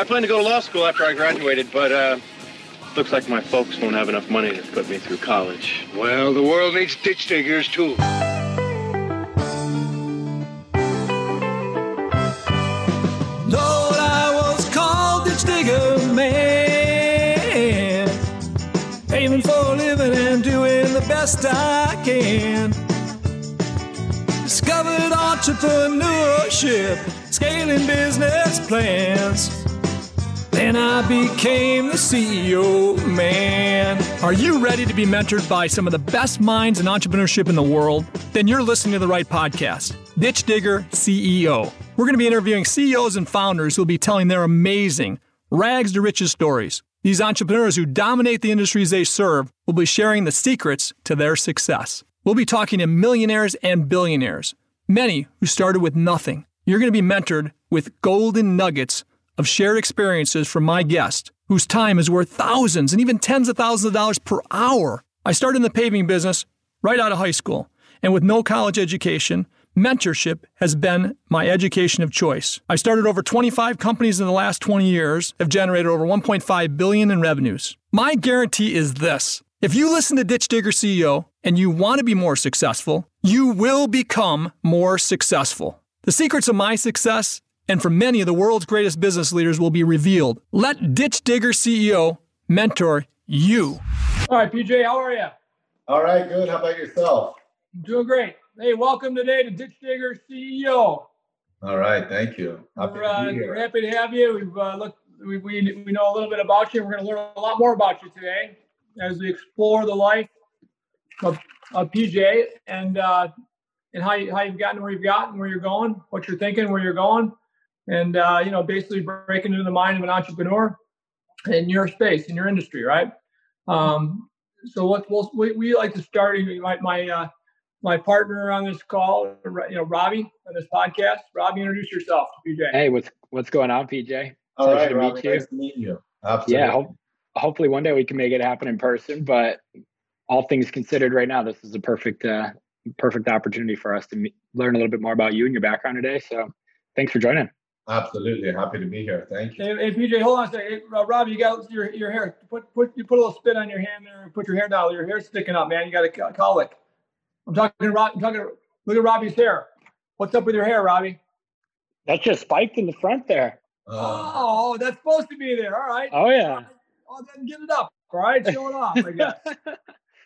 I plan to go to law school after I graduated, but uh, looks like my folks won't have enough money to put me through college. Well, the world needs ditch diggers, too. Lord, I was called ditch digger man, aiming for a living and doing the best I can. Discovered entrepreneurship, scaling business plans. Then I became the CEO man. Are you ready to be mentored by some of the best minds in entrepreneurship in the world? Then you're listening to the right podcast, Ditch Digger CEO. We're going to be interviewing CEOs and founders who will be telling their amazing rags to riches stories. These entrepreneurs who dominate the industries they serve will be sharing the secrets to their success. We'll be talking to millionaires and billionaires, many who started with nothing. You're going to be mentored with golden nuggets of shared experiences from my guest, whose time is worth thousands and even tens of thousands of dollars per hour. I started in the paving business right out of high school, and with no college education, mentorship has been my education of choice. I started over 25 companies in the last 20 years, have generated over 1.5 billion in revenues. My guarantee is this. If you listen to Ditch Digger CEO and you want to be more successful, you will become more successful. The secrets of my success and for many of the world's greatest business leaders will be revealed. Let Ditch Digger CEO mentor you. All right, PJ, how are you? All right, good. How about yourself? I'm doing great. Hey, welcome today to Ditch Digger CEO. All right, thank you. Happy we're, uh, we're happy to have you. We've uh, looked, we, we, we know a little bit about you. We're going to learn a lot more about you today as we explore the life of, of PJ and uh, and how, you, how you've gotten where you've gotten, where you're going, what you're thinking, where you're going, and uh, you know basically breaking into the mind of an entrepreneur in your space in your industry right? Um, so what we'll, we, we like to start my my, uh, my partner on this call you know robbie on this podcast. Robbie introduce yourself to pj hey what's what's going on pj all Pleasure right, to Robbie, meet you. nice to meet you. Absolutely. yeah ho- hopefully one day we can make it happen in person but all things considered right now this is a perfect uh, perfect opportunity for us to meet, learn a little bit more about you and your background today. So thanks for joining Absolutely, happy to be here. Thank you. Hey, hey PJ, hold on a second. Hey, Rob, you got your your hair. Put put you put a little spit on your hand there. And put your hair down. Your hair's sticking up, man. You got a colic. I'm talking to Rob. I'm talking. To, look at Robbie's hair. What's up with your hair, Robbie? That's just spiked in the front there. Oh, oh that's supposed to be there. All right. Oh yeah. Oh, then get it up. All right, show it off. I guess.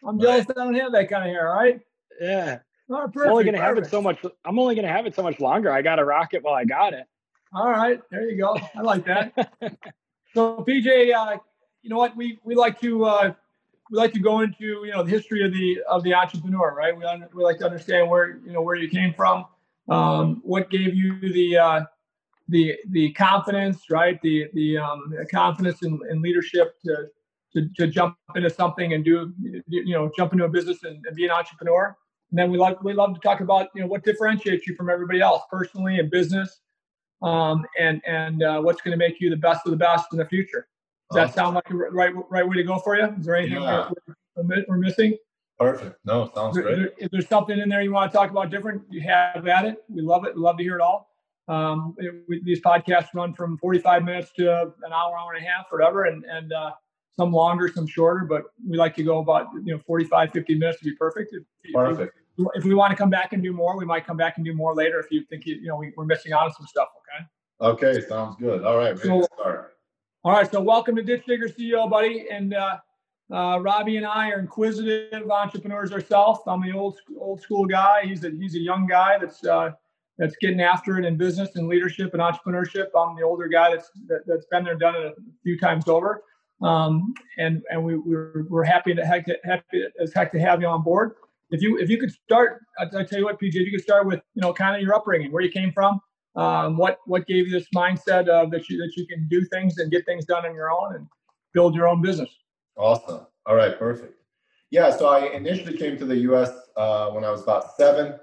I'm jealous right. I don't have that kind of hair. All right. Yeah. Oh, perfect, I'm only gonna perfect. have it so much. I'm only gonna have it so much longer. I gotta rock it while I got it. All right, there you go. I like that. so PJ, uh, you know what? We we like to uh, we like to go into you know the history of the of the entrepreneur, right? We un- we like to understand where you know where you came from, um, what gave you the uh, the the confidence, right? The the, um, confidence in, in leadership to, to to jump into something and do you know jump into a business and, and be an entrepreneur. And then we love we love to talk about you know what differentiates you from everybody else personally and business um, and and uh, what's going to make you the best of the best in the future. Does that sound like the right right way to go for you? Is there anything yeah. we're, missing? Perfect. No, sounds great. If there's something in there you want to talk about different, you have at it. We love it. We love to hear it all. Um, it, we, these podcasts run from 45 minutes to an hour, hour and a half, whatever, and and uh, some longer, some shorter. But we like to go about you know 45, 50 minutes to be perfect. If, perfect. If, we want to come back and do more, we might come back and do more later if you think you, you know we, are missing out on some stuff. Okay. Okay, sounds good. All right, so, All right, so welcome to Ditch Digger CEO, buddy, and uh, uh, Robbie and I are inquisitive entrepreneurs ourselves. I'm the old old school guy. He's a he's a young guy that's uh, that's getting after it in business and leadership and entrepreneurship. I'm the older guy that's that, that's been there, done it a few times over. Um, and and we, we're, we're happy to heck, happy as heck to have you on board if you if you could start, I, tell you what, PJ, if you could start with you know kind of your upbringing, where you came from, um, what what gave you this mindset of that you that you can do things and get things done on your own and build your own business. Awesome. All right, perfect. Yeah, so I initially came to the U.S. Uh, when I was about seven,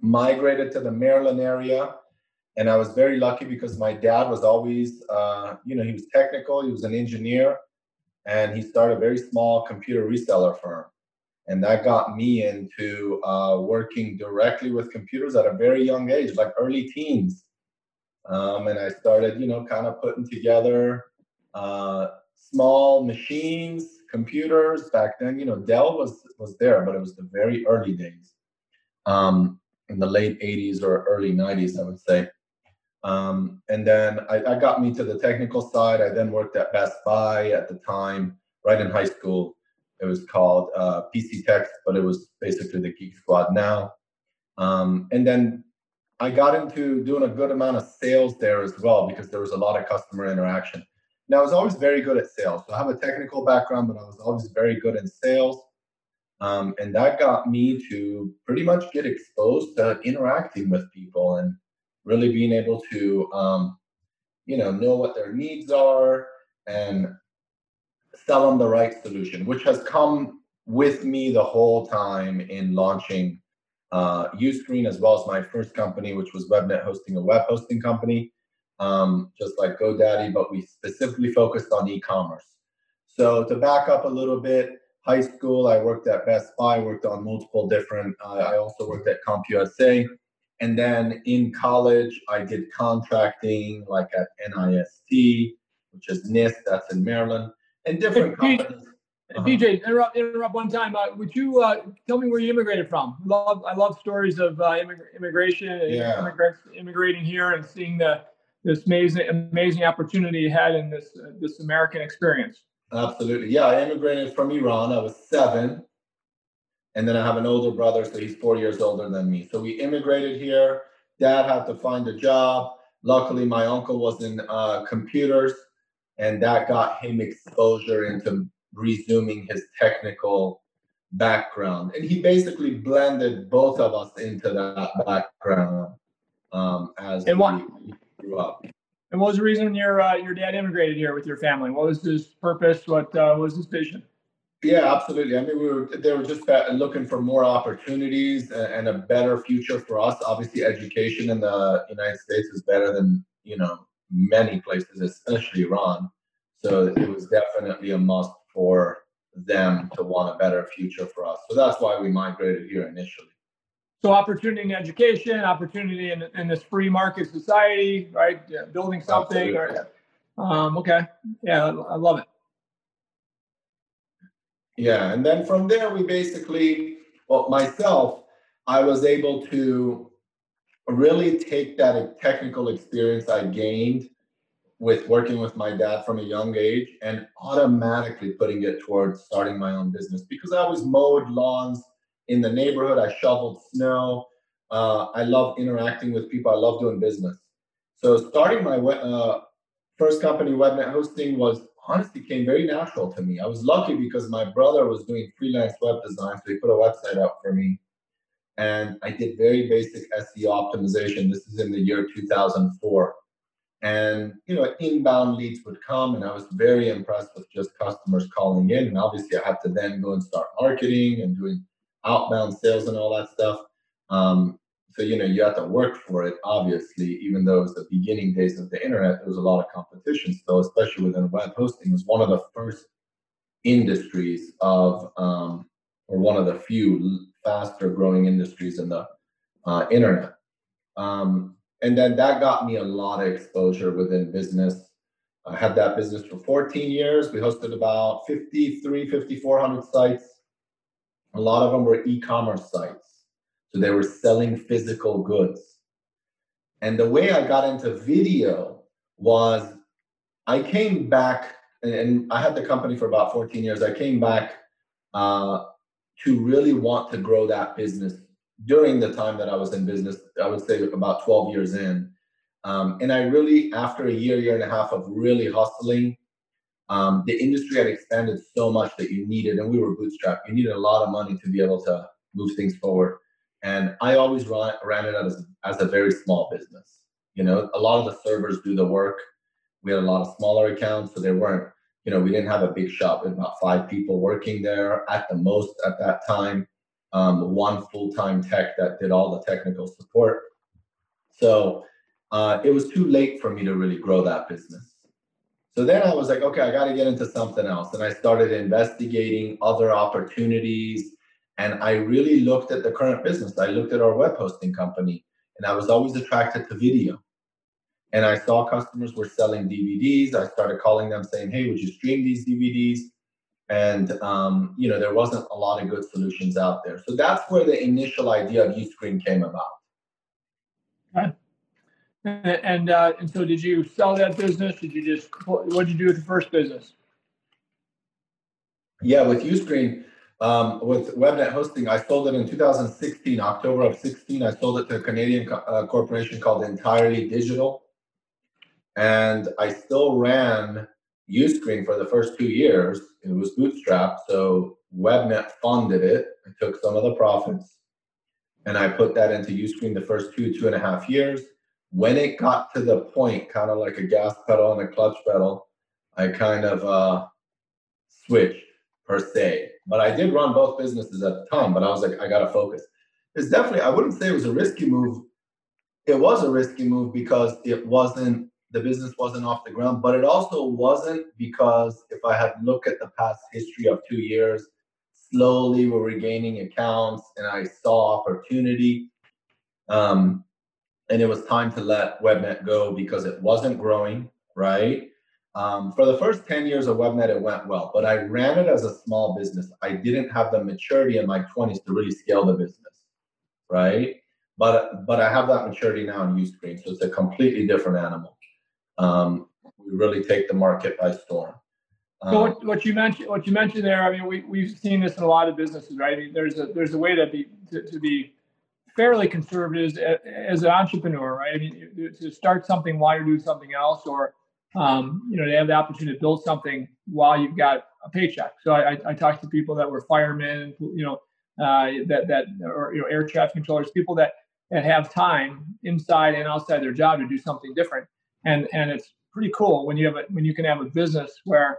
migrated to the Maryland area, and I was very lucky because my dad was always, uh, you know, he was technical, he was an engineer, and he started a very small computer reseller firm and that got me into uh, working directly with computers at a very young age like early teens Um, and I started, you know, kind of putting together uh, small machines, computers. Back then, you know, Dell was was there, but it was the very early days, um, in the late '80s or early '90s, I would say. Um, and then I, I got me to the technical side. I then worked at Best Buy at the time, right in high school. It was called uh, PC Tech, but it was basically the Geek Squad now. Um, and then I got into doing a good amount of sales there as well because there was a lot of customer interaction. Now, I was always very good at sales. So I have a technical background, but I was always very good in sales. Um, and that got me to pretty much get exposed to interacting with people and really being able to, um, you know, know what their needs are and sell them the right solution, which has come with me the whole time in launching uh, Uscreen as well as my first company, which was WebNet Hosting, a web hosting company, um, just like GoDaddy, but we specifically focused on e-commerce. So to back up a little bit, high school, I worked at Best Buy, worked on multiple different, uh, I also worked at CompUSA. And then in college, I did contracting like at NIST, which is NIST, that's in Maryland, and different companies. Uh-huh. PJ, interrupt, interrupt one time. Uh, would you uh, tell me where you immigrated from? Love, I love stories of uh, immigration yeah. immigrants immigrating here and seeing the this amazing amazing opportunity you had in this uh, this American experience. Absolutely, yeah. I immigrated from Iran. I was seven, and then I have an older brother, so he's four years older than me. So we immigrated here. Dad had to find a job. Luckily, my uncle was in uh, computers, and that got him exposure into resuming his technical background. And he basically blended both of us into that background um, as and what, we grew up. And what was the reason your uh, your dad immigrated here with your family? What was his purpose? What uh, was his vision? Yeah, absolutely. I mean, we were they were just looking for more opportunities and a better future for us. Obviously, education in the United States is better than you know many places, especially Iran. So it was definitely a must for them to want a better future for us. So that's why we migrated here initially. So opportunity in education, opportunity in, in this free market society, right? Yeah, building something. Or, um, okay, yeah, I love it. Yeah, and then from there we basically, well, myself, I was able to really take that technical experience I gained with working with my dad from a young age and automatically putting it towards starting my own business because I always mowed lawns in the neighborhood. I shoveled snow. Uh, I love interacting with people. I love doing business. So starting my uh, first company, WebNet Hosting, was honestly came very natural to me. I was lucky because my brother was doing freelance web design, so he put a website up for me. And I did very basic SEO optimization. This is in the year 2004 and you know inbound leads would come and i was very impressed with just customers calling in. And obviously i had to then go and start marketing and doing outbound sales and all that stuff. Um, so you know you have to work for it obviously even though it was the beginning days of the internet there was a lot of competition still especially within web hosting. It was one of the first industries of um, or one of the few faster growing industries in the uh, internet um, and then that got me a lot of exposure within business. I had that business for 14 years. We hosted about 53, 5,400 sites. A lot of them were e commerce sites. So they were selling physical goods. And the way I got into video was I came back, and I had the company for about 14 years. I came back uh, to really want to grow that business during the time that I was in business, I would say about 12 years in. Um, and I really, after a year, year and a half of really hustling, um, the industry had expanded so much that you needed, and we were bootstrapped, you needed a lot of money to be able to move things forward. And I always ran, ran it as, as a very small business. You know, a lot of the servers do the work. We had a lot of smaller accounts, so they weren't, you know, we didn't have a big shop about five people working there at the most at that time um, one full time tech that did all the technical support. So uh, it was too late for me to really grow that business. So then I was like, okay, I got to get into something else. And I started investigating other opportunities. And I really looked at the current business. I looked at our web hosting company, and I was always attracted to video. And I saw customers were selling DVDs. I started calling them saying, "Hey, would you stream these DVDs?" And um, you know, there wasn't a lot of good solutions out there. So that's where the initial idea of Uscreen came about. Okay. And uh, and so, did you sell that business? Did you just what did you do with the first business? Yeah, with Uscreen, um, with WebNet hosting, I sold it in 2016, October of 16. I sold it to a Canadian uh, corporation called Entirely Digital, and I still ran Uscreen for the first two years. It was bootstrapped, so WebNet funded it. I took some of the profits, and I put that into Uscreen the first two two and a half years when it got to the point, kind of like a gas pedal and a clutch pedal, I kind of uh, switched per se. But I did run both businesses at the time, but I was like, I got to focus. It's definitely, I wouldn't say it was a risky move. It was a risky move because it wasn't, the business wasn't off the ground, but it also wasn't because if I had looked at the past history of two years, slowly we're regaining accounts and I saw opportunity. Um, and it was time to let WebNet go because it wasn't growing, right? Um, for the first 10 years of WebNet, it went well, but I ran it as a small business. I didn't have the maturity in my 20s to really scale the business, right? But but I have that maturity now in Uscreen, so it's a completely different animal. Um, we really take the market by storm. Um, so what, what, you mentioned, what you mentioned there, I mean, we we've seen this in a lot of businesses, right? I mean, there's a there's a way to be to, to be fairly conservative as, an entrepreneur, right? I mean, to start something while you're doing something else, or um, you know, to have the opportunity to build something while you've got a paycheck. So I, I, talked to people that were firemen, you know, uh, that that or you know, air traffic controllers, people that that have time inside and outside their job to do something different, and and it's pretty cool when you have a, when you can have a business where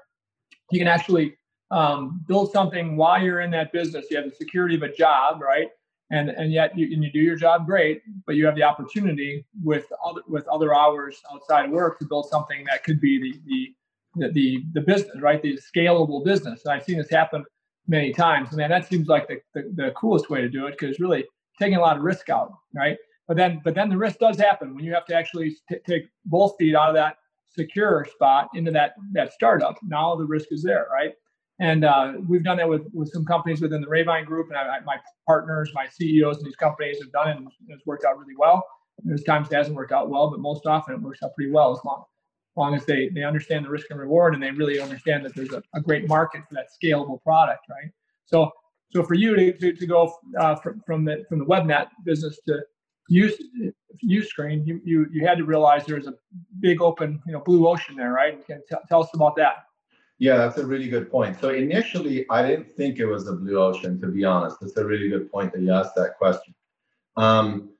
you can actually um, build something while you're in that business. You have the security of a job, right? and and yet you, and you do your job great, but you have the opportunity with other with other hours outside work to build something that could be the the the, the business, right? The scalable business. And I've seen this happen many times. Man, that seems like the, the, the coolest way to do it because really taking a lot of risk out, right? But then but then the risk does happen when you have to actually t- take both feet out of that secure spot into that that startup. Now the risk is there, right? And uh, we've done that with, with some companies within the Rayvine Group, and I, my partners, my CEOs in these companies have done it, and it's worked out really well. There's times it hasn't worked out well, but most often it works out pretty well as long, as long as they, they understand the risk and reward and they really understand that there's a, a great market for that scalable product, right? So, so for you to, to, to go uh, from, from the from the WebNet business to use Uscreen, you, you you had to realize there's a big open you know blue ocean there, right? Can t- tell us about that. Yeah, that's a really good point. So initially, I didn't think it was a blue ocean, to be honest. That's a really good point that you asked that question. Um,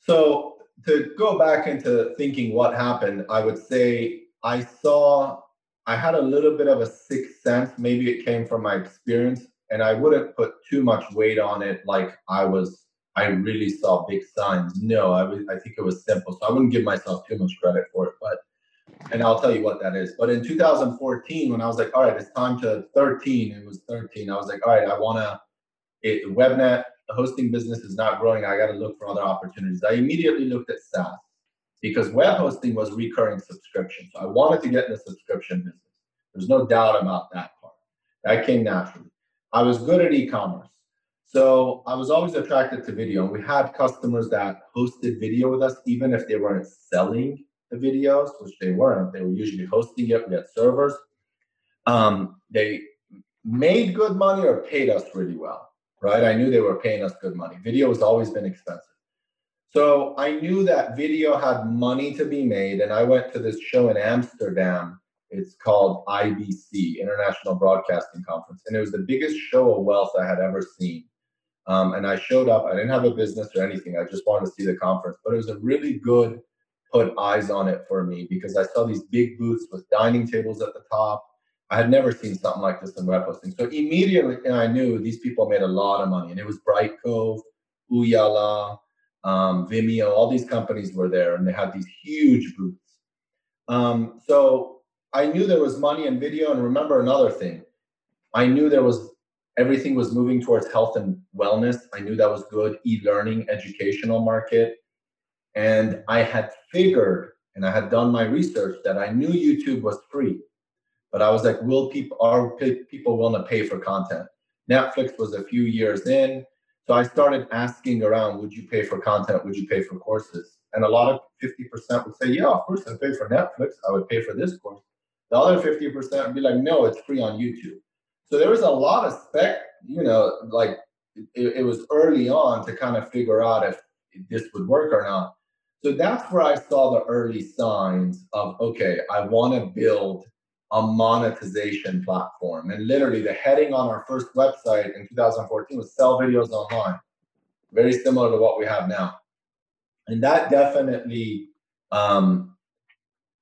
so to go back into thinking what happened, I would say I saw, I had a little bit of a sixth sense. Maybe it came from my experience, and I wouldn't put too much weight on it like I was, I really saw big signs. No, I, was, I think it was simple. So I wouldn't give myself too much credit for it. But and I'll tell you what that is. But in 2014, when I was like, all right, it's time to 13, it was 13. I was like, all right, I want to. WebNet hosting business is not growing. I got to look for other opportunities. I immediately looked at SaaS because web hosting was recurring subscription. So I wanted to get in the subscription business. There's no doubt about that part. That came naturally. I was good at e-commerce. So I was always attracted to video. We had customers that hosted video with us, even if they weren't selling the videos, which they weren't. They were usually hosting it. We had servers. Um, they made good money or paid us really well, right? I knew they were paying us good money. Video has always been expensive. So I knew that video had money to be made, and I went to this show in Amsterdam. It's called IBC, International Broadcasting Conference, and it was the biggest show of wealth I had ever seen. Um, and I showed up. I didn't have a business or anything. I just wanted to see the conference, but it was a really good put eyes on it for me because I saw these big booths with dining tables at the top. I had never seen something like this in web hosting. So immediately I knew these people made a lot of money. And it was Brightcove, Ooyala, um, Vimeo, all these companies were there and they had these huge booths. Um, so I knew there was money in video. And remember another thing I knew there was everything was moving towards health and wellness. I knew that was good, e learning, educational market. And I had figured and I had done my research that I knew YouTube was free, but I was like, will people are people willing to pay for content? Netflix was a few years in, so I started asking around, would you pay for content? Would you pay for courses? And a lot of 50% would say, yeah, of course I'd pay for Netflix. I would pay for this course. The other 50% would be like, no, it's free on YouTube. So there was a lot of spec, you know, like it, it was early on to kind of figure out if this would work or not. So that's where I saw the early signs of okay, I want to build a monetization platform. And literally, the heading on our first website in 2014 was sell videos online, very similar to what we have now. And that definitely um,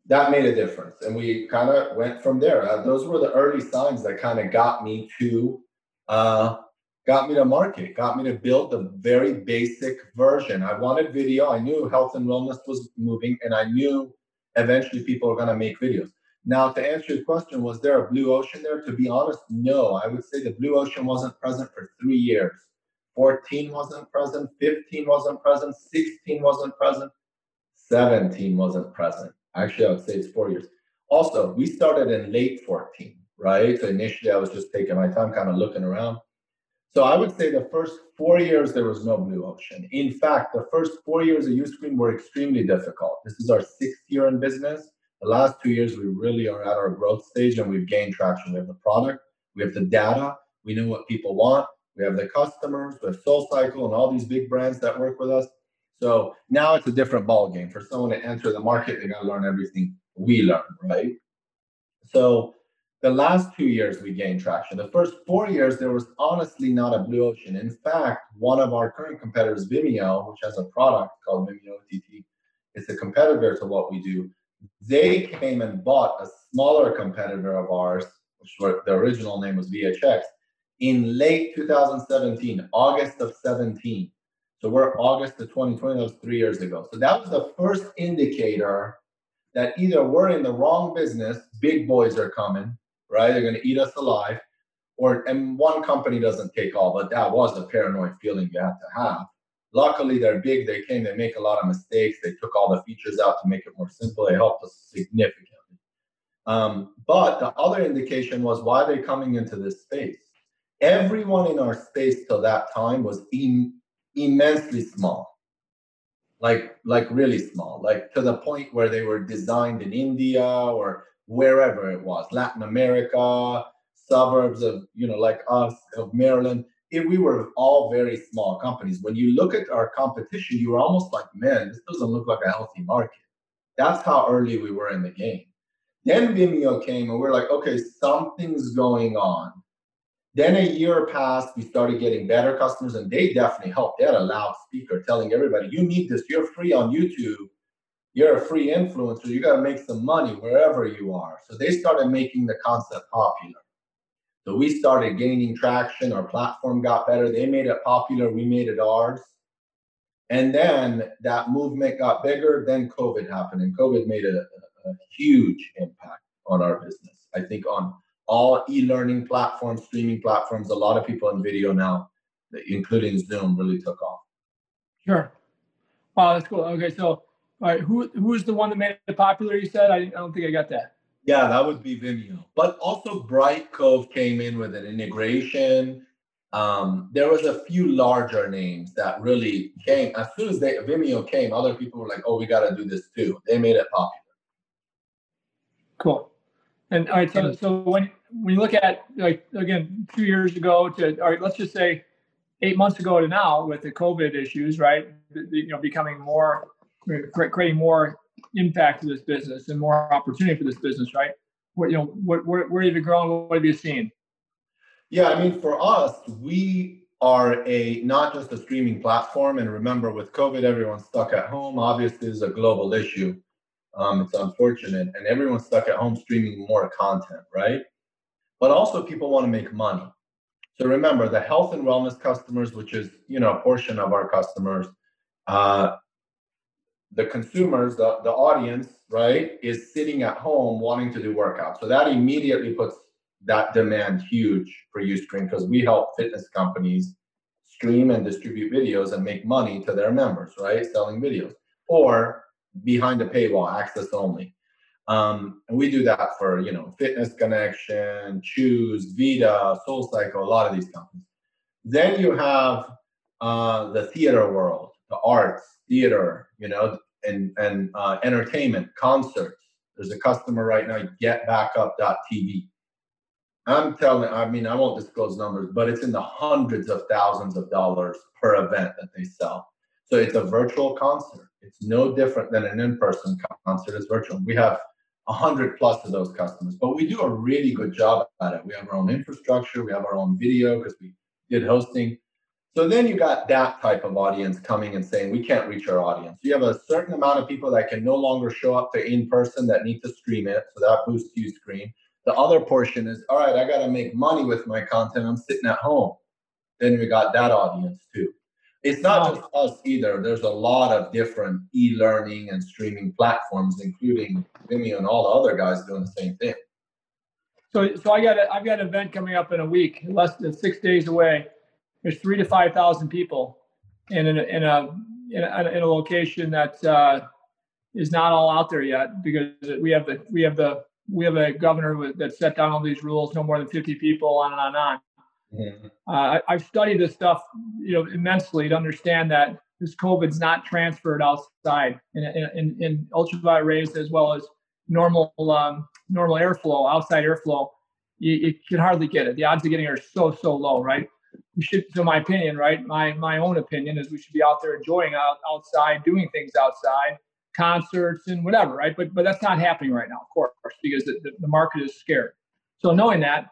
that made a difference. And we kind of went from there. Uh, those were the early signs that kind of got me to uh, got me to market, got me to build the very basic version. I wanted video. I knew health and wellness was moving, and I knew eventually people are going to make videos. Now, to answer your question, was there a blue ocean there? To be honest, no. I would say the blue ocean wasn't present for three years. 14 wasn't present, 15 wasn't present, 16 wasn't present, 17 wasn't present. Actually, I would say it's four years. Also, we started in late 14, right? So initially, I was just taking my time, kind of looking around. So I would say the first four years there was no blue ocean. In fact, the first four years of Uscreen were extremely difficult. This is our sixth year in business. The last two years we really are at our growth stage and we've gained traction. We have the product, we have the data, we know what people want, we have the customers, we have SoulCycle and all these big brands that work with us. So now it's a different ball game. For someone to enter the market, they got to learn everything we learn, right? So the last two years we gained traction. The first four years, there was honestly not a blue ocean. In fact, one of our current competitors, Vimeo, which has a product called Vimeo OTT, it's a competitor to what we do. They came and bought a smaller competitor of ours, which were, the original name was VHX, in late 2017, August of 17. So we're August of 2020, that was three years ago. So that was the first indicator that either we're in the wrong business, big boys are coming, right? They're going to eat us alive. Or and one company doesn't take all, but that was the paranoid feeling you had to have. Luckily, they're big. They came. They make a lot of mistakes. They took all the features out to make it more simple. They helped us significantly. Um, but the other indication was why they're coming into this space. Everyone in our space till that time was Im- immensely small, like like really small, like to the point where they were designed in India or wherever it was, Latin America, suburbs of, you know, like us, of Maryland. If we were all very small companies. When you look at our competition, you were almost like, man, this doesn't look like a healthy market. That's how early we were in the game. Then Vimeo came and we're like, okay, something's going on. Then a year passed, we started getting better customers, and they definitely helped. They had a loudspeaker telling everybody, you need this, you're free on YouTube you're a free influencer, you got to make some money wherever you are. So they started making the concept popular. So we started gaining traction. Our platform got better. They made it popular. We made it ours. And then that movement got bigger. Then COVID happened, and COVID made a, a huge impact on our business. I think on all e-learning platforms, streaming platforms, a lot of people in video now, including Zoom, really took off. Sure. Wow, that's cool. Okay, so all right, who who's the one that made it popular? You said I, I don't think I got that. Yeah, that would be Vimeo. But also Brightcove came in with an integration. Um, there was a few larger names that really came as soon as they Vimeo came. Other people were like, "Oh, we got to do this too." They made it popular. Cool. And all right, so so when when you look at like again two years ago to all right, let's just say eight months ago to now with the COVID issues, right? You know, becoming more creating more impact to this business and more opportunity for this business, right? What you know, what where, where have you grown? What have you seen? Yeah, I mean, for us, we are a not just a streaming platform. And remember, with COVID, everyone's stuck at home. Obviously, is a global issue. Um, it's unfortunate, and everyone's stuck at home streaming more content, right? But also, people want to make money. So remember, the health and wellness customers, which is you know a portion of our customers, uh, the consumers, the, the audience, right, is sitting at home wanting to do workouts. So that immediately puts that demand huge for Uscreen because we help fitness companies stream and distribute videos and make money to their members, right? Selling videos. Or behind the paywall, access only. Um, and we do that for you know Fitness Connection, Choose, Vita, Soul Cycle, a lot of these companies. Then you have uh, the theater world, the arts, theater, you know, and and uh, entertainment, concerts. There's a customer right now, GetBackup.tv. I'm telling, I mean, I won't disclose numbers, but it's in the hundreds of thousands of dollars per event that they sell. So it's a virtual concert. It's no different than an in-person concert. It's virtual. We have a hundred plus of those customers, but we do a really good job at it. We have our own infrastructure. We have our own video because we did hosting. So then you got that type of audience coming and saying, we can't reach our audience. You have a certain amount of people that can no longer show up to in person that need to stream it. So that boosts Uscreen. The other portion is, all right, I got to make money with my content. I'm sitting at home. Then we got that audience too. It's not just us either. There's a lot of different e-learning and streaming platforms, including Vimeo and all the other guys doing the same thing. So, so I got a, I've got an event coming up in a week, less than six days away. There's three to five thousand people, in a, in a in a, in a location that uh, is not all out there yet because we have the we have the we have a governor that set down all these rules, no more than 50 people, on and on and on. Uh, I, have studied this stuff, you know, immensely to understand that this COVID's not transferred outside in, in, in ultraviolet rays as well as normal um, normal airflow, outside airflow. You, you, can hardly get it. The odds of getting it are so so low, right? We should, to my opinion, right? My my own opinion is we should be out there enjoying out, outside, doing things outside, concerts and whatever, right? But but that's not happening right now, of course, because the, the, the market is scared. So knowing that,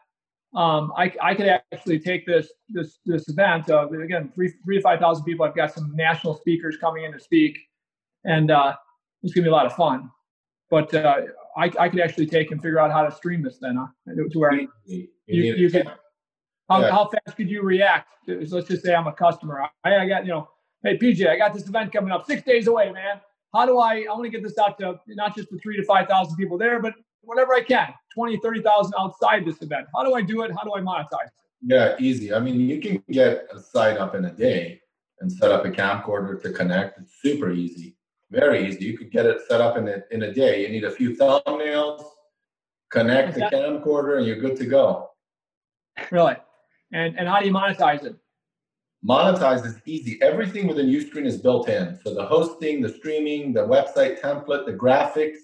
um, I, I could actually take this this this event of again three three to five thousand people. I've got some national speakers coming in to speak, and uh, it's gonna be a lot of fun. But uh, I, I could actually take and figure out how to stream this then, huh? to where you, you, you could. How, yeah. how fast could you react? So let's just say I'm a customer. I, I got you know, hey PJ, I got this event coming up six days away, man how do I, I want to get this out to not just the three to 5,000 people there, but whatever I can, 20, 30,000 outside this event. How do I do it? How do I monetize it? Yeah, easy. I mean, you can get a site up in a day and set up a camcorder to connect. It's super easy, very easy. You could get it set up in a, in a day. You need a few thumbnails, connect the camcorder, and you're good to go. Really? And, and how do you monetize it? Monetize is easy. Everything within Uscreen is built in. So the hosting, the streaming, the website template, the graphics,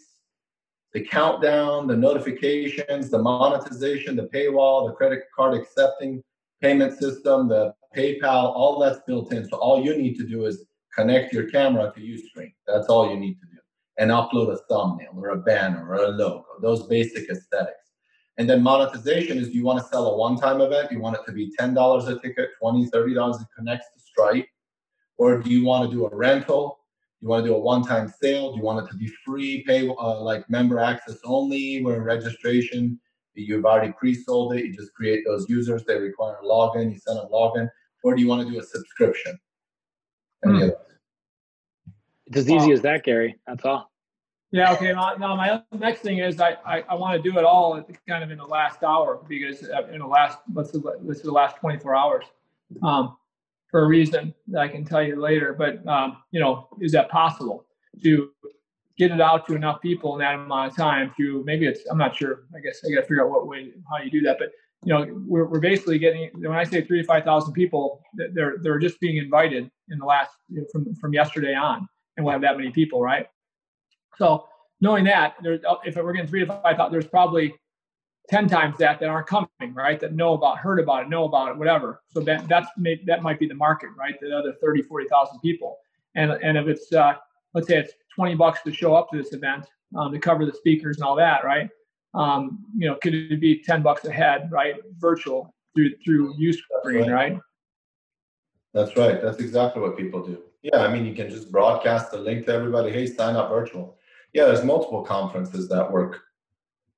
the countdown, the notifications, the monetization, the paywall, the credit card accepting payment system, the PayPal, all that's built in. So all you need to do is connect your camera to Uscreen. That's all you need to do. And upload a thumbnail or a banner or a logo, those basic aesthetics. And then monetization is do you want to sell a one-time event, you want it to be $10 a ticket, $20, $30, it connects to Stripe. Or do you want to do a rental? You want to do a one-time sale? Do you want it to be free, pay uh, like member access only, where registration, you've already pre-sold it, you just create those users, they require a login, you send them login. Or do you want to do a subscription? Any hmm. It's as easy as that, Gary. That's all. Yeah. Okay. Now, my next thing is I, I, I want to do it all kind of in the last hour because uh, in the last let's let's the last 24 hours, um, for a reason that I can tell you later. But um, you know, is that possible to get it out to enough people in that amount of time? To maybe it's I'm not sure. I guess I got to figure out what way how you do that. But you know, we're, we're basically getting when I say three to five thousand people, they're they're just being invited in the last you know, from from yesterday on, and we'll have that many people, right? So knowing that, there's if we're getting three to five, there's probably ten times that that aren't coming, right? That know about, heard about it, know about it, whatever. So that that's that might be the market, right? The other 30, 40,000 people. And and if it's uh, let's say it's 20 bucks to show up to this event um, to cover the speakers and all that, right? Um, you know, could it be 10 bucks a head, right? Virtual through through use screen, right. right? That's right. That's exactly what people do. Yeah, I mean, you can just broadcast the link to everybody. Hey, sign up virtual yeah, there's multiple conferences that work.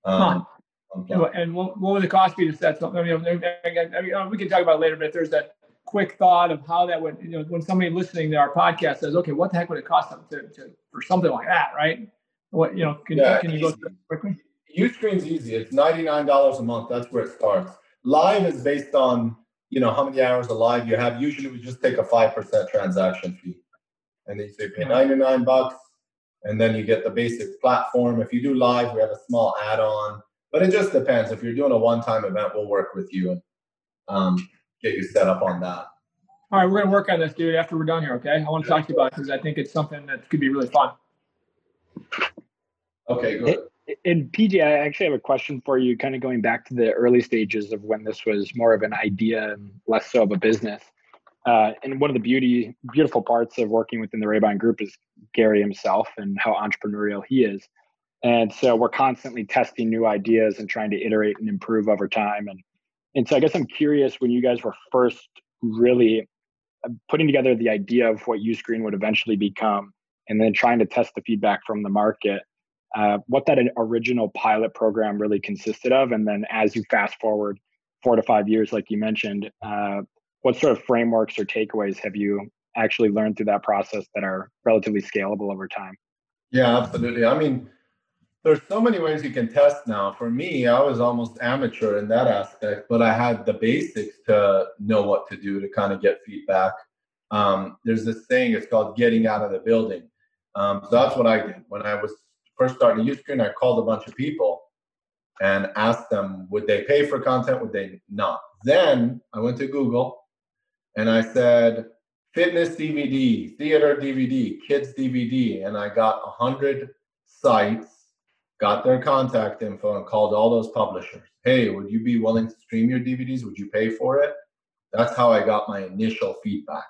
Um, huh. And what, what would the cost be to set something? I mean, I mean, uh, we can talk about it later, but if there's that quick thought of how that would, you know, when somebody listening to our podcast says, okay, what the heck would it cost them to, to for something like that, right? What, you know, can, yeah, can you go through quickly? Uscreen's easy. It's $99 a month. That's where it starts. Live is based on, you know, how many hours of live you have. Usually we just take a 5% transaction fee. And then you say pay 99 bucks and then you get the basic platform. If you do live, we have a small add-on, but it just depends. If you're doing a one-time event, we'll work with you and um, get you set up on that. All right, we're gonna work on this, dude. After we're done here, okay? I want to talk to you about it because I think it's something that could be really fun. Okay, good. And PJ, I actually have a question for you, kind of going back to the early stages of when this was more of an idea and less so of a business. Uh, and one of the beauty, beautiful parts of working within the Raybind Group is Gary himself and how entrepreneurial he is. And so we're constantly testing new ideas and trying to iterate and improve over time. And and so I guess I'm curious when you guys were first really uh, putting together the idea of what Uscreen would eventually become, and then trying to test the feedback from the market uh, what that original pilot program really consisted of. And then as you fast forward four to five years, like you mentioned, uh, what sort of frameworks or takeaways have you actually learned through that process that are relatively scalable over time? Yeah, absolutely. I mean, there's so many ways you can test now. For me, I was almost amateur in that aspect, but I had the basics to know what to do to kind of get feedback. Um, there's this thing, it's called getting out of the building. Um, so that's what I did when I was first starting Uscreen, I called a bunch of people and asked them, would they pay for content? Would they not? Then I went to Google and I said, fitness DVD, theater DVD, kids DVD. And I got a hundred sites, got their contact info and called all those publishers. Hey, would you be willing to stream your DVDs? Would you pay for it? That's how I got my initial feedback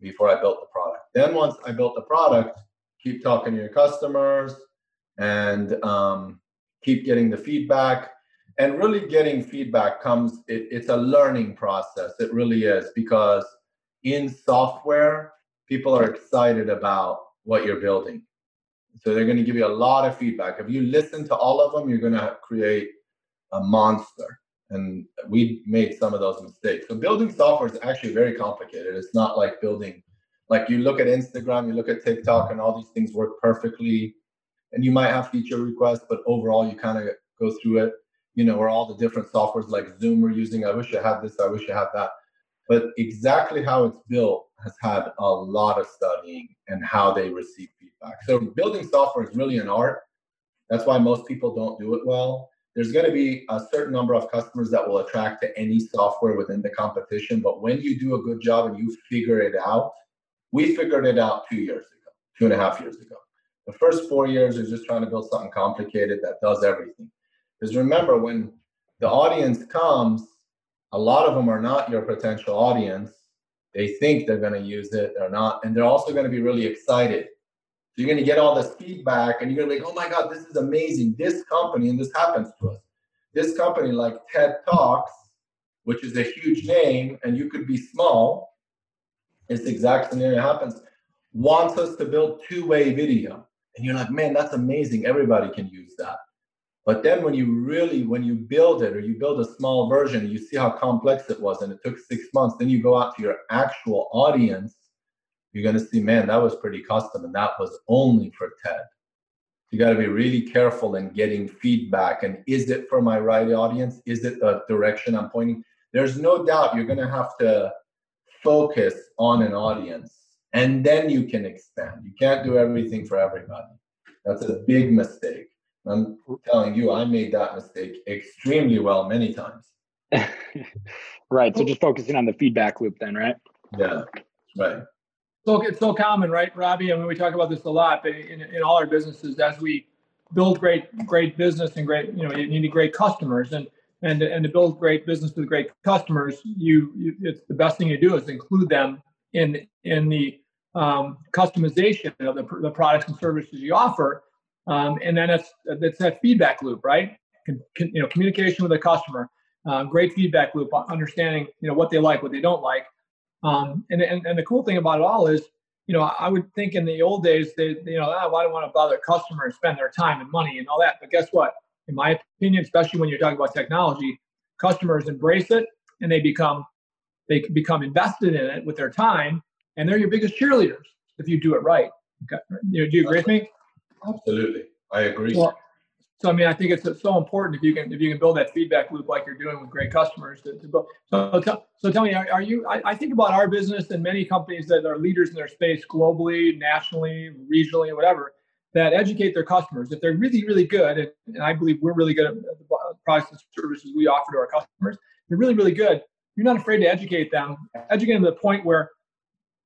before I built the product. Then once I built the product, keep talking to your customers, and um, keep getting the feedback. And really getting feedback comes, it, it's a learning process. It really is because in software, people are excited about what you're building. So they're going to give you a lot of feedback. If you listen to all of them, you're going to create a monster. And we made some of those mistakes. So building software is actually very complicated. It's not like building, like you look at Instagram, you look at TikTok, and all these things work perfectly and you might have feature requests, but overall you kind of go through it, you know, or all the different softwares like Zoom we're using. I wish I had this, I wish I had that. But exactly how it's built has had a lot of studying and how they receive feedback. So building software is really an art. That's why most people don't do it well. There's going to be a certain number of customers that will attract to any software within the competition. But when you do a good job and you figure it out, we figured it out two years ago, two and a half years ago. The first four years is just trying to build something complicated that does everything. Because remember, when the audience comes, a lot of them are not your potential audience. They think they're going to use it, they're not, and they're also going to be really excited. So you're going to get all this feedback, and you're going to be like, "Oh my God, this is amazing! This company, and this happens to us. This company, like TED Talks, which is a huge name, and you could be small. It's the exact scenario happens. Wants us to build two-way video and you're like, man, that's amazing. Everybody can use that. But then when you really, when you build it or you build a small version, you see how complex it was and it took six months, then you go out to your actual audience, you're going to see, man, that was pretty custom and that was only for TED. You got to be really careful in getting feedback. And is it for my right audience? Is it the direction I'm pointing? There's no doubt you're going to have to focus on an audience and then you can expand. You can't do everything for everybody. That's a big mistake. I'm telling you, I made that mistake extremely well many times. right. So just focusing on the feedback loop, then, right? Yeah. Right. So it's so common, right, Robbie? I mean, we talk about this a lot, but in, in all our businesses, as we build great, great business and great, you know, you need great customers, and and and to build great business with great customers, you, you it's the best thing you do is include them in in the um, customization of the, the products and services you offer. Um, and then it's, it's that feedback loop, right? Con, con, you know, communication with the customer, uh, great feedback loop, understanding, you know, what they like, what they don't like. Um, and, and, and the cool thing about it all is, you know, I would think in the old days, they, you know, do I want to bother customer and spend their time and money and all that? But guess what? In my opinion, especially when you're talking about technology, customers embrace it and they become they become invested in it with their time and they're your biggest cheerleaders if you do it right. Okay. Do you agree with me? Absolutely, I agree. Well, so I mean, I think it's so important if you can if you can build that feedback loop like you're doing with great customers to, to build. So, so tell me, are, are you? I, I, think about our business and many companies that are leaders in their space globally, nationally, regionally, whatever. that educate their customers. If they're really, really good, and, and I believe we're really good at the products and services we offer to our customers, they're really, really good. You're not afraid to educate them, educate them to the point where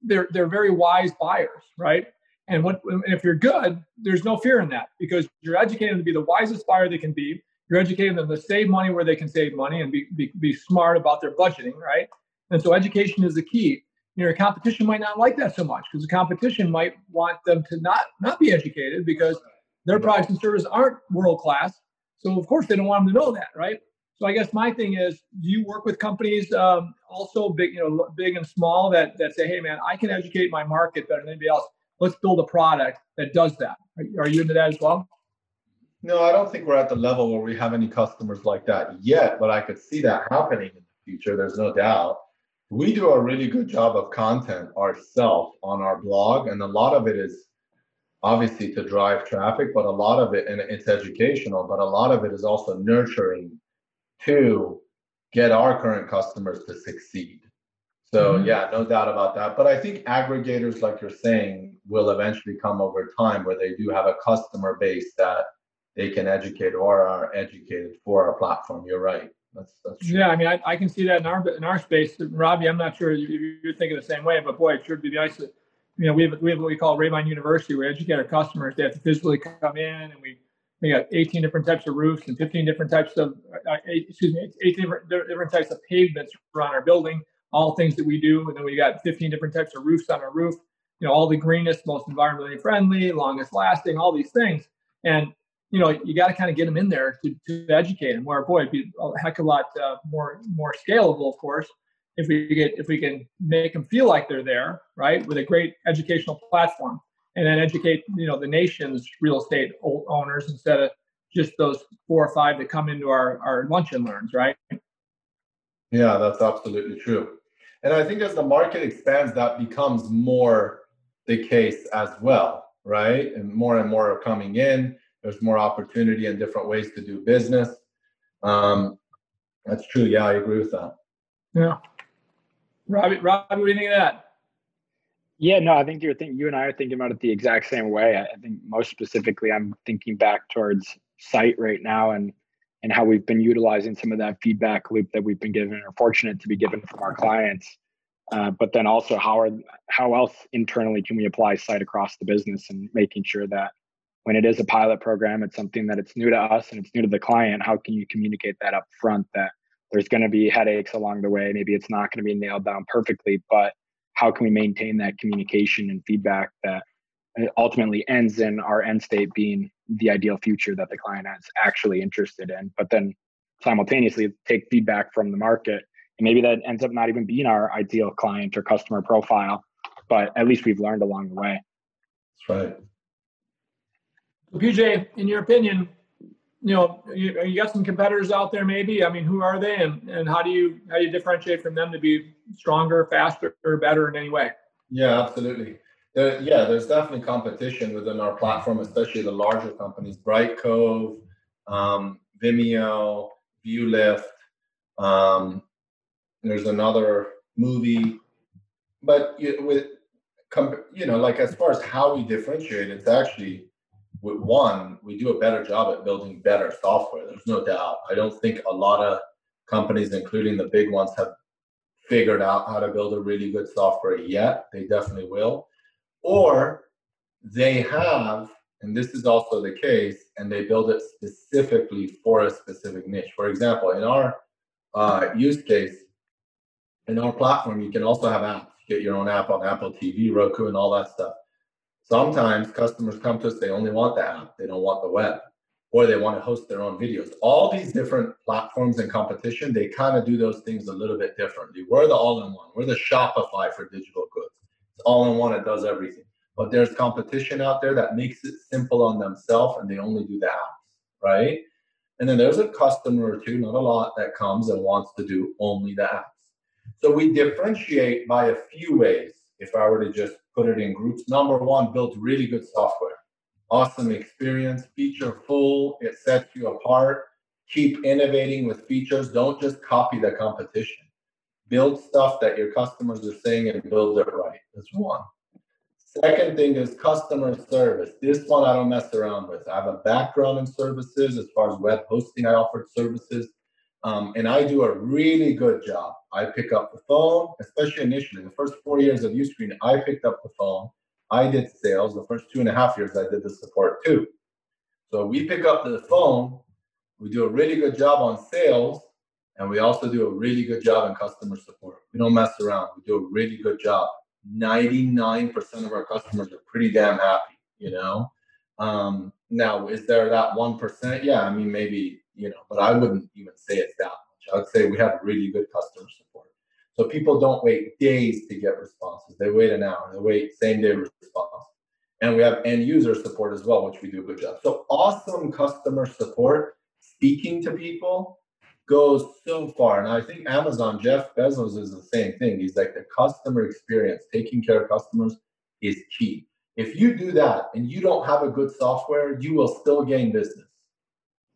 they're they're very wise buyers, right? And what if you're good, there's no fear in that because you're educating them to be the wisest buyer they can be. You're educating them to save money where they can save money and be, be, be smart about their budgeting, right? And so education is the key. You know, competition might not like that so much because the competition might want them to not not be educated because their products and services aren't world class. So of course they don't want them to know that, right? So I guess my thing is, do you work with companies um, also big, you know, big and small that that say, hey man, I can educate my market better than anybody else. Let's build a product that does that. Are, you into that as well? No, I don't think we're at the level where we have any customers like that yet, but I could see that happening in the future. There's no doubt. We do a really good job of content ourselves on our blog, and a lot of it is obviously to drive traffic, but a lot of it, and it's educational, but a lot of it is also nurturing to get our current customers to succeed. So mm-hmm. yeah, no doubt about that. But I think aggregators, like you're saying, will eventually come over time where they do have a customer base that they can educate or are educated for our platform. You're right. That's, that's true. Yeah, I mean, I, I can see that in our in our space. Robbie, I'm not sure if you're thinking the same way, but boy, it sure would be nice to, you know, we have we have what we call Rabine University. Where we educate our customers. They have to physically come in, and we we got 18 different types of roofs and 15 different types of, uh, eight, excuse me, 18 different, different types of pavements around our building, all things that we do. And then we got 15 different types of roofs on our roof, you know, all the greenest, most environmentally friendly, longest lasting, all these things. And, you know, you got to kind of get them in there to, to educate them where, boy, it'd be a heck of a lot uh, more, more scalable, of course, if we get, if we can make them feel like they're there, right, with a great educational platform and then educate you know the nation's real estate owners instead of just those four or five that come into our our lunch and learns right yeah that's absolutely true and i think as the market expands that becomes more the case as well right? And more and more are coming in. There's more opportunity and different ways to do business. Um, that's true. Yeah i agree with that. Yeah. Robbie robbie what do you think of that? Yeah, no, I think you're thinking. You and I are thinking about it the exact same way. I think most specifically, I'm thinking back towards site right now and and how we've been utilizing some of that feedback loop that we've been given or fortunate to be given from our clients. Uh, but then also how are how else internally can we apply site across the business and making sure that when it is a pilot program, it's something that it's new to us and it's new to the client. How can you communicate that up front that there's going to be headaches along the way? Maybe it's not going to be nailed down perfectly, but how can we maintain that communication and feedback that ultimately ends in our end state being the ideal future that the client is actually interested in but then simultaneously take feedback from the market and maybe that ends up not even being our ideal client or customer profile but at least we've learned along the way that's right so pj in your opinion you know, you, you got some competitors out there, maybe. I mean, who are they, and, and how do you how do you differentiate from them to be stronger, faster, or better in any way? Yeah, absolutely. There, yeah, there's definitely competition within our platform, especially the larger companies, Brightcove, um, Vimeo, ViewLift. Um, there's another movie, but you, with you know, like as far as how we differentiate, it's actually with one, we do a better job at building better software. There's no doubt. I don't think a lot of companies, including the big ones, have figured out how to build a really good software yet. They definitely will. Or they have, and this is also the case, and they build it specifically for a specific niche. For example, in our uh, use case, in our platform, you can also have apps. Get your own app on Apple TV, Roku, and all that stuff. Sometimes customers come to us, they only want the app, they don't want the web, or they want to host their own videos. All these different platforms and competition, they kind of do those things a little bit differently. We're the all in one, we're the Shopify for digital goods. It's all in one, it does everything. But there's competition out there that makes it simple on themselves and they only do apps, right? And then there's a customer or two, not a lot, that comes and wants to do only apps. So we differentiate by a few ways if I were to just put it in groups. Number one, build really good software. Awesome experience, feature full, it sets you apart. Keep innovating with features. Don't just copy the competition. Build stuff that your customers are saying and build it right. That's one. Second thing is customer service. This one I don't mess around with. I have a background in services as far as web hosting. I offered services, um, and I do a really good job. I pick up the phone, especially initially. The first four years of Uscreen, I picked up the phone. I did sales. The first two and a half years, I did the support too. So we pick up the phone. We do a really good job on sales, and we also do a really good job in customer support. We don't mess around. We do a really good job. 99% of our customers are pretty damn happy, you know? Um, now, is there that 1%? Yeah, I mean, maybe, you know, but I wouldn't even say it's that much. I would say we have really good customer support. So people don't wait days to get responses. They wait an hour, they wait same day response. And we have end user support as well, which we do a good job. So awesome customer support, speaking to people goes so far. And I think Amazon, Jeff Bezos is the same thing. He's like the customer experience, taking care of customers is key. If you do that and you don't have a good software, you will still gain business.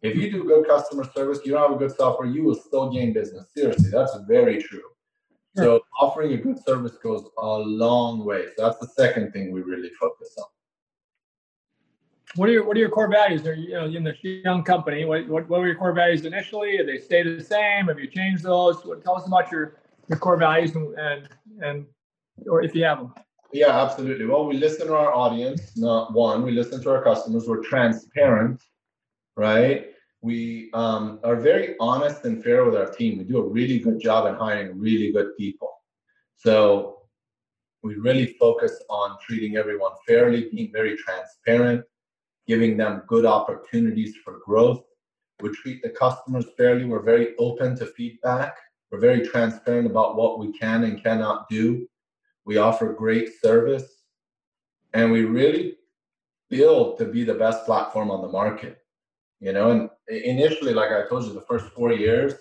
If you do good customer service, you don't have a good software, you will still gain business. Seriously, that's very true. So offering a good service goes a long way. So that's the second thing we really focus on. What are your What are your core values? Are you, know, in this young company? What, what What were your core values initially? Have they stayed the same? Have you changed those? What, tell us about your your core values and, and and or if you have them. Yeah, absolutely. Well, we listen to our audience. Not one, we listen to our customers. We're transparent, right? We um, are very honest and fair with our team. We do a really good job in hiring really good people. So we really focus on treating everyone fairly, being very transparent, giving them good opportunities for growth. We treat the customers fairly. We're very open to feedback. We're very transparent about what we can and cannot do. We offer great service. And we really build to be the best platform on the market. You know, and initially, like I told you, the first four years,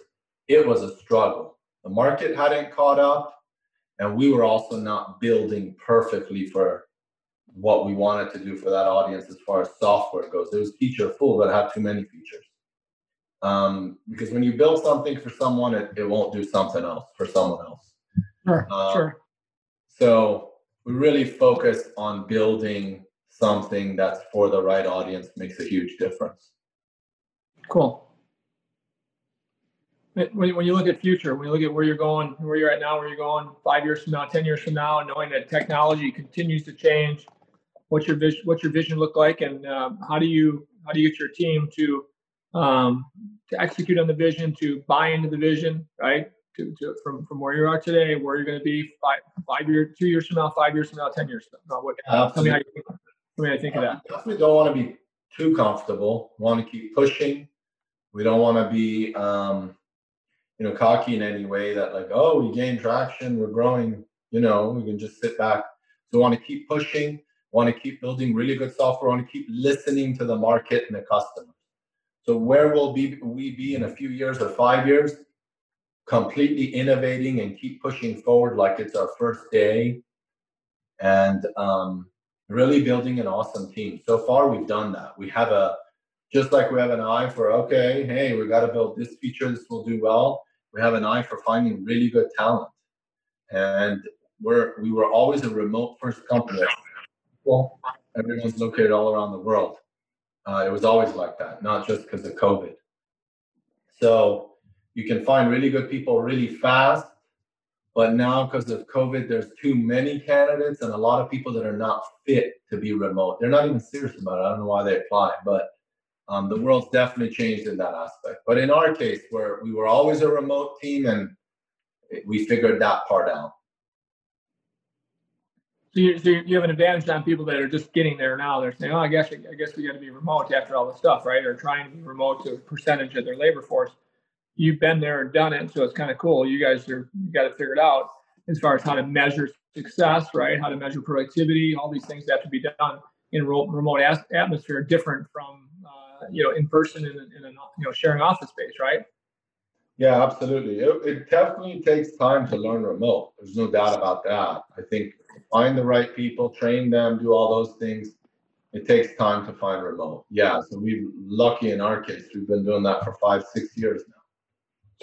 it was a struggle. The market hadn't caught up, and we were also not building perfectly for what we wanted to do for that audience as far as software goes. It was feature full, but it had too many features. Um, because when you build something for someone, it, it won't do something else for someone else. Sure, uh, sure. So we really focus on building something that's for the right audience makes a huge difference. Cool. When, when you look at future, when you look at where you're going, where you're at now, where you're going five years from now, ten years from now, knowing that technology continues to change, what's your vision? What's your vision look like, and um, how do you how do you get your team to um, to execute on the vision, to buy into the vision, right? To, to from from where you are today, where you're going to be five five years, two years from now, five years from now, ten years from now. What, tell me how you think, tell me how you think of that. Definitely don't want to be too comfortable. Want to keep pushing. We don't want to be, um, you know, cocky in any way that like, oh, we gain traction, we're growing. You know, we can just sit back. So want to keep pushing. Want to keep building really good software. Want to keep listening to the market and the customers. So where will be we be in a few years or five years? Completely innovating and keep pushing forward like it's our first day, and um, really building an awesome team. So far, we've done that. We have a just like we have an eye for okay, hey, we got to build this feature. This will do well. We have an eye for finding really good talent, and we're we were always a remote first company. Well, everyone's located all around the world. Uh, it was always like that, not just because of COVID. So you can find really good people really fast but now, because of COVID, there's too many candidates and a lot of people that are not fit to be remote. They're not even serious about it. I don't know why they apply, but um, the world's definitely changed in that aspect. But in our case, where we were always a remote team and we figured that part out. So you, so you have an advantage on people that are just getting there now. They're saying, "Oh, I guess I guess we got to be remote after all this stuff, right?" Or trying to be remote to a percentage of their labor force you've been there and done it, so it's kind of cool. You guys are you got to figure it out as far as how to measure success, right? How to measure productivity. All these things have to be done in remote atmosphere, different from uh, you know in person in, in a you know sharing office space, right? Yeah, absolutely. It, it definitely takes time to learn remote. There's no doubt about that. I think find the right people, train them, do all those things. It takes time to find remote. Yeah, so we're lucky in our case. We've been doing that for five, six years now.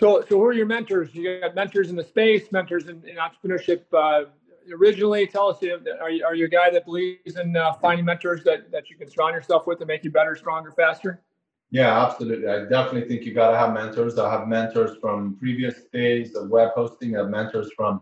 So, so who are your mentors? You got mentors in the space, mentors in, in entrepreneurship. Uh, originally. Tell us, are you, are you a guy that believes in uh, finding mentors that, that you can surround yourself with to make you better, stronger, faster? Yeah, absolutely. I definitely think you got to have mentors. I have mentors from previous days of web hosting. I have mentors from,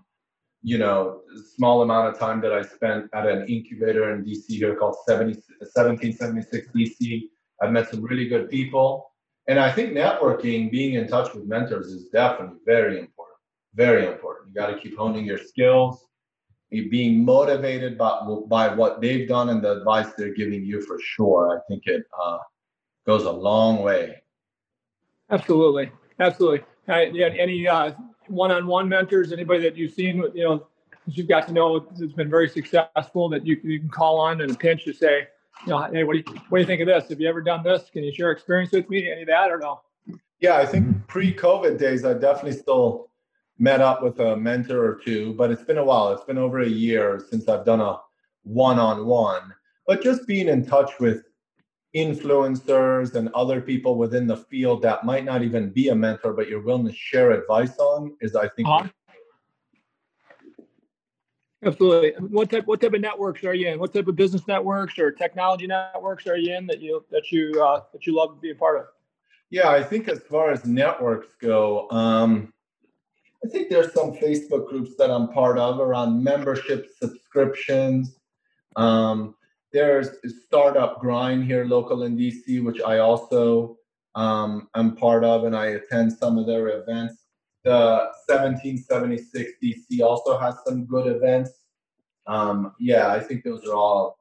you know, small amount of time that I spent at an incubator in DC here called 70, 1776 DC. I've met some really good people. And I think networking, being in touch with mentors is definitely very important. Very important. You got to keep honing your skills, being motivated by, by what they've done and the advice they're giving you for sure. I think it uh, goes a long way. Absolutely. Absolutely. Yeah, any uh, one-on-one mentors, anybody that you've seen, you know, you've got to know that's been very successful that you, you can call on in a pinch to say, you know, hey, what do you what do you think of this? Have you ever done this? Can you share experience with me? Any of that or no? Yeah, I think pre-COVID days, I definitely still met up with a mentor or two, but it's been a while. It's been over a year since I've done a one-on-one. But just being in touch with influencers and other people within the field that might not even be a mentor, but you're willing to share advice on is, I think, uh-huh. Absolutely. What type what type of networks are you in? What type of business networks or technology networks are you in that you that you uh, that you love to be a part of? Yeah, I think as far as networks go, um, I think there's some Facebook groups that I'm part of around membership subscriptions. Um, there's Startup Grind here local in DC, which I also um, am part of, and I attend some of their events. The 1776 DC also has some good events. Um, yeah, I think those are all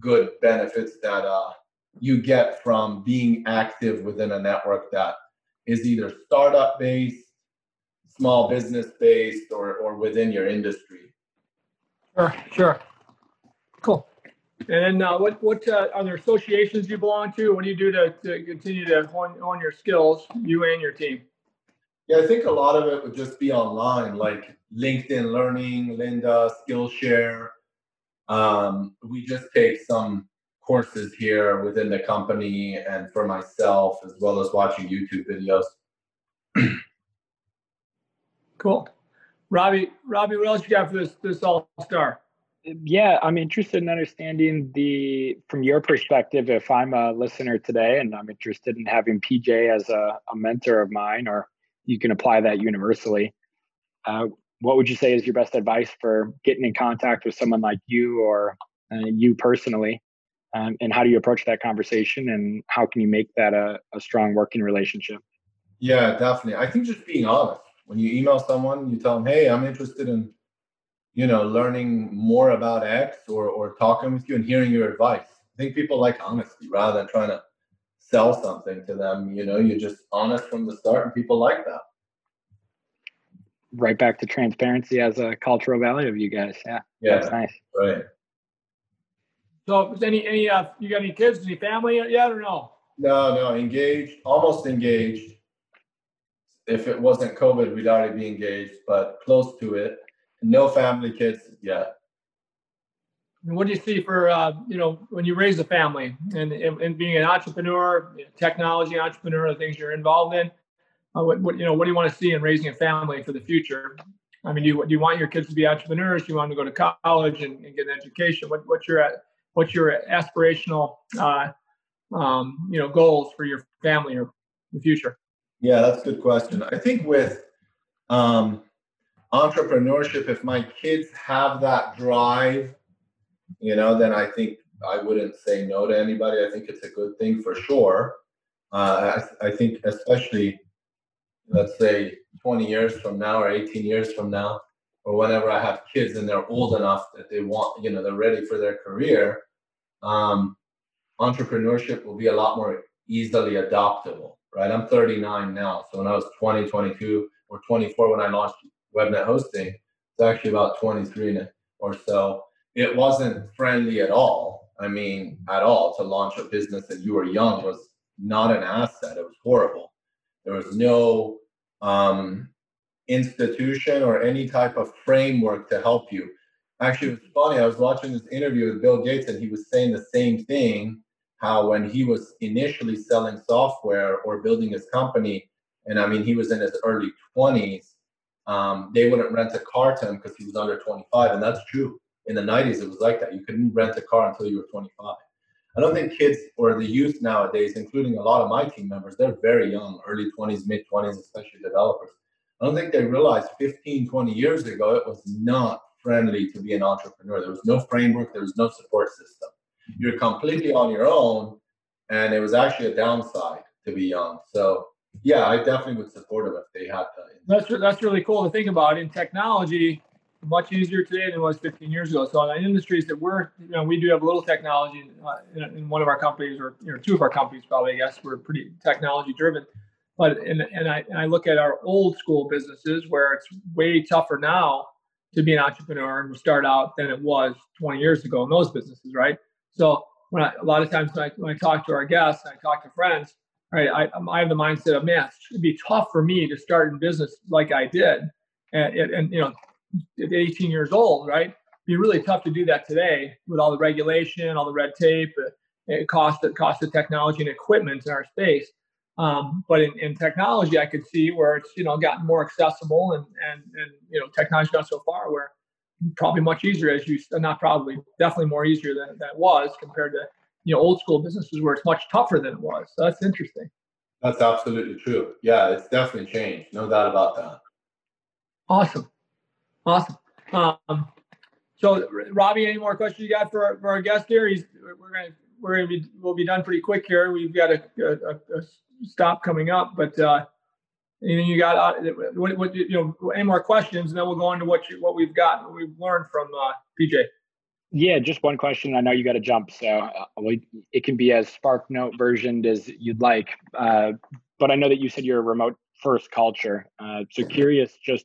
good benefits that uh, you get from being active within a network that is either startup based, small business based, or, or within your industry. Sure, sure. Cool. And uh, what what uh, are there associations you belong to? What do you do to, to continue to hone, hone your skills, you and your team? Yeah, I think a lot of it would just be online, like LinkedIn Learning, Lynda, Skillshare. Um, we just take some courses here within the company and for myself, as well as watching YouTube videos. cool. Robbie, Robbie, what else you got for this this All Star? Yeah, I'm interested in understanding the from your perspective. If I'm a listener today and I'm interested in having PJ as a, a mentor of mine, or you can apply that universally. Uh, what would you say is your best advice for getting in contact with someone like you or uh, you personally? Um, and how do you approach that conversation and how can you make that a, a strong working relationship? Yeah, definitely. I think just being honest. When you email someone, you tell them, hey, I'm interested in, you know, learning more about X or, or talking with you and hearing your advice. I think people like honesty rather than trying to sell something to them. You know, you're just honest from the start, and people like that. Right back to transparency as a cultural value of you guys. Yeah, yeah, that's nice. Right. So, any any uh, you got any kids? Any family yet or no? No, no, engaged, almost engaged. If it wasn't COVID, we'd already be engaged, but close to it. No family kids yet what do you see for uh, you know when you raise a family and, and, being an entrepreneur, technology entrepreneur, the things you're involved in? Uh, what, what, you know what do you want to see in raising a family for the future? I mean, do you, do you want your kids to be entrepreneurs? Do you want them to go to college and, and get an education? What, what's your what's your aspirational uh, um, you know goals for your family or the future? Yeah, that's a good question. I think with um, entrepreneurship, if my kids have that drive you know, then I think I wouldn't say no to anybody. I think it's a good thing for sure. Uh, I, I think, especially, let's say 20 years from now or 18 years from now, or whenever I have kids and they're old enough that they want, you know, they're ready for their career, um, entrepreneurship will be a lot more easily adoptable, right? I'm 39 now. So when I was 20, 22, or 24 when I launched WebNet hosting, it's actually about 23 or so it wasn't friendly at all. I mean, at all to launch a business and you were young was not an asset. It was horrible. There was no um, institution or any type of framework to help you. Actually, it was funny. I was watching this interview with Bill Gates, and he was saying the same thing. How when he was initially selling software or building his company, and I mean, he was in his early 20s, um, they wouldn't rent a car to him because he was under 25, and that's true. In the 90s, it was like that. You couldn't rent a car until you were 25. I don't think kids or the youth nowadays, including a lot of my team members, they're very young, early 20s, mid 20s, especially developers. I don't think they realized 15, 20 years ago it was not friendly to be an entrepreneur. There was no framework, there was no support system. You're completely on your own, and it was actually a downside to be young. So, yeah, I definitely would support them if they had that. That's that's really cool to think about. In technology, much easier today than it was 15 years ago. So, in industries that we're, you know, we do have a little technology uh, in, in, one of our companies, or you know, two of our companies, probably. I guess we're pretty technology driven. But and and I and I look at our old school businesses where it's way tougher now to be an entrepreneur and start out than it was 20 years ago in those businesses, right? So when I, a lot of times when I, when I talk to our guests, I talk to friends, right? I, I have the mindset of, man, it'd be tough for me to start in business like I did, and, and you know, at 18 years old, right? It'd be really tough to do that today with all the regulation, all the red tape, it cost the cost of technology and equipment in our space. Um, but in, in, technology, I could see where it's you know gotten more accessible and and and you know technology's gone so far where probably much easier as you not probably definitely more easier than, than it was compared to you know old school businesses where it's much tougher than it was. So that's interesting. That's absolutely true. Yeah, it's definitely changed. No doubt about that. Awesome, awesome. Um, so, Robbie, any more questions you got for, for our guest here? He's we're gonna we're gonna be we'll be done pretty quick here. We've got a, a, a stop coming up, but uh, anything you got? Uh, what, what, you know, any more questions, and then we'll go into what you, what we've got, what we've learned from uh, PJ. Yeah, just one question. I know you got to jump, so uh, it can be as Spark Note versioned as you'd like. Uh, but I know that you said you're a remote first culture. Uh, so curious, just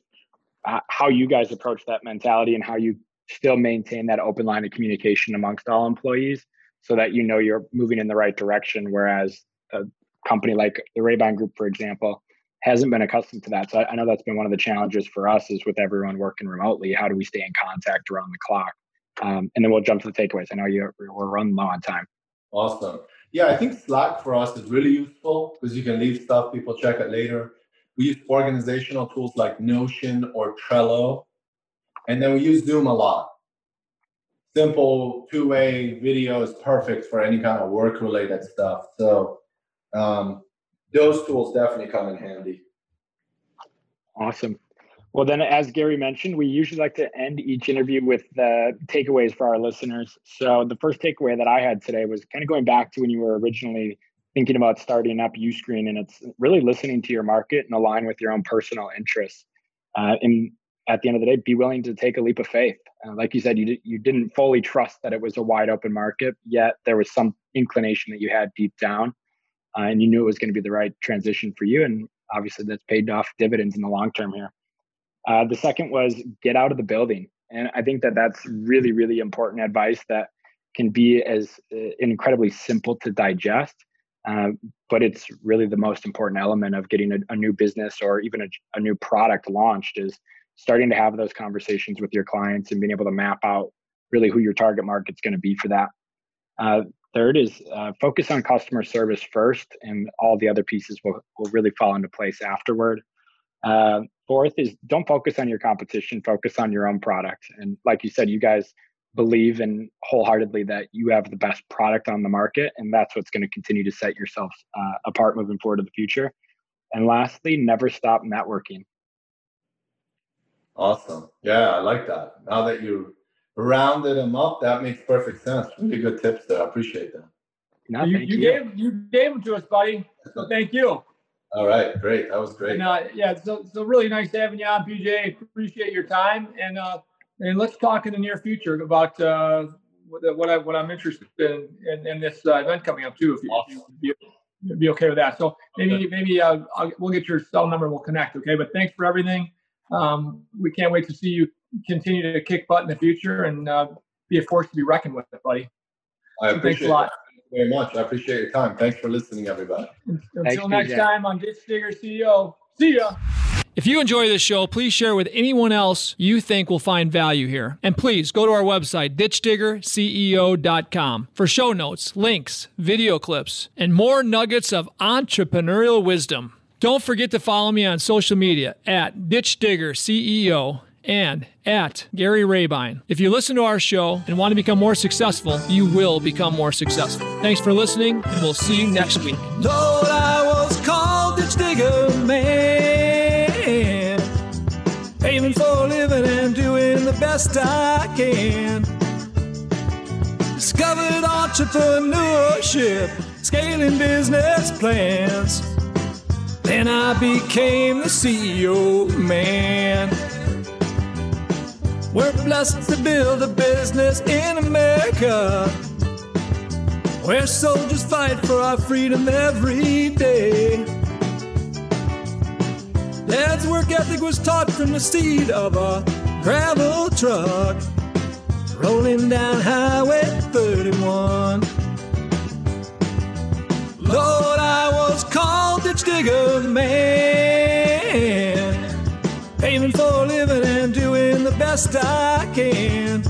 uh, how you guys approach that mentality and how you still maintain that open line of communication amongst all employees, so that you know you're moving in the right direction. Whereas a company like the Rabine Group, for example, hasn't been accustomed to that. So I, I know that's been one of the challenges for us is with everyone working remotely. How do we stay in contact around the clock? Um, and then we'll jump to the takeaways. I know you we're running low on time. Awesome. Yeah, I think Slack for us is really useful because you can leave stuff, people check it later. We use organizational tools like Notion or Trello. And then we use Zoom a lot. Simple two-way video is perfect for any kind of work-related stuff. So um, those tools definitely come in handy. Awesome. Well, then, as Gary mentioned, we usually like to end each interview with the takeaways for our listeners. So, the first takeaway that I had today was kind of going back to when you were originally thinking about starting up Uscreen, and it's really listening to your market and align with your own personal interests. Uh, and at the end of the day, be willing to take a leap of faith. Uh, like you said, you d- you didn't fully trust that it was a wide open market, yet there was some inclination that you had deep down, uh, and you knew it was going to be the right transition for you. And obviously, that's paid off dividends in the long term here. Uh, the second was get out of the building. And I think that that's really, really important advice that can be as uh, incredibly simple to digest. Uh, but it's really the most important element of getting a, a new business or even a, a, new product launched is starting to have those conversations with your clients and being able to map out really who your target market's going to be for that. Uh, third is uh, focus on customer service first, and all the other pieces will, will really fall into place afterward. Uh, fourth is don't focus on your competition, focus on your own product. And like you said, you guys believe in wholeheartedly that you have the best product on the market, and that's what's going to continue to set yourself uh, apart moving forward to the future. And lastly, never stop networking. Awesome. Yeah, I like that. Now that you rounded them up, that makes perfect sense. Really good tips there. I appreciate that. No, you, you, you, gave you gave them to us, buddy. So thank you. All right, great. That was great. And, uh, yeah, so so really nice having you on, PJ. Appreciate your time, and uh, and let's talk in the near future about uh, what I what I'm interested in in, in this uh, event coming up too. If you, awesome. if you be, okay with that. So maybe maybe uh, we'll get your cell number. and We'll connect. Okay, but thanks for everything. Um, we can't wait to see you continue to kick butt in the future and uh, be a force to be reckoned with, buddy. I appreciate thanks a lot very much. I appreciate your time. Thanks for listening, everybody. Until Thanks, next time on Ditch Digger CEO. See ya. If you enjoy this show, please share with anyone else you think will find value here. And please go to our website, ditchdiggerceo.com, for show notes, links, video clips, and more nuggets of entrepreneurial wisdom. Don't forget to follow me on social media at Ditch Digger CEO and at Gary Rabine. If you listen to our show and want to become more successful, you will become more successful. Thanks for listening, and we'll see you next week. Lord, I was called Ditch Digger Man, aiming for a living and doing the best I can. Discovered entrepreneurship, scaling business plans. Then I became the CEO man. We're blessed to build a business in America where soldiers fight for our freedom every day. Dad's work ethic was taught from the seat of a gravel truck rolling down Highway 31. Lord, I was called ditch digger man, best I can.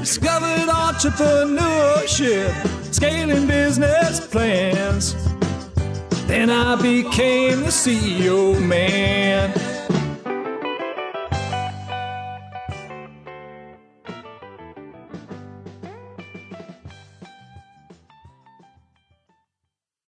Discovered entrepreneurship, scaling business plans. Then I became the CEO man.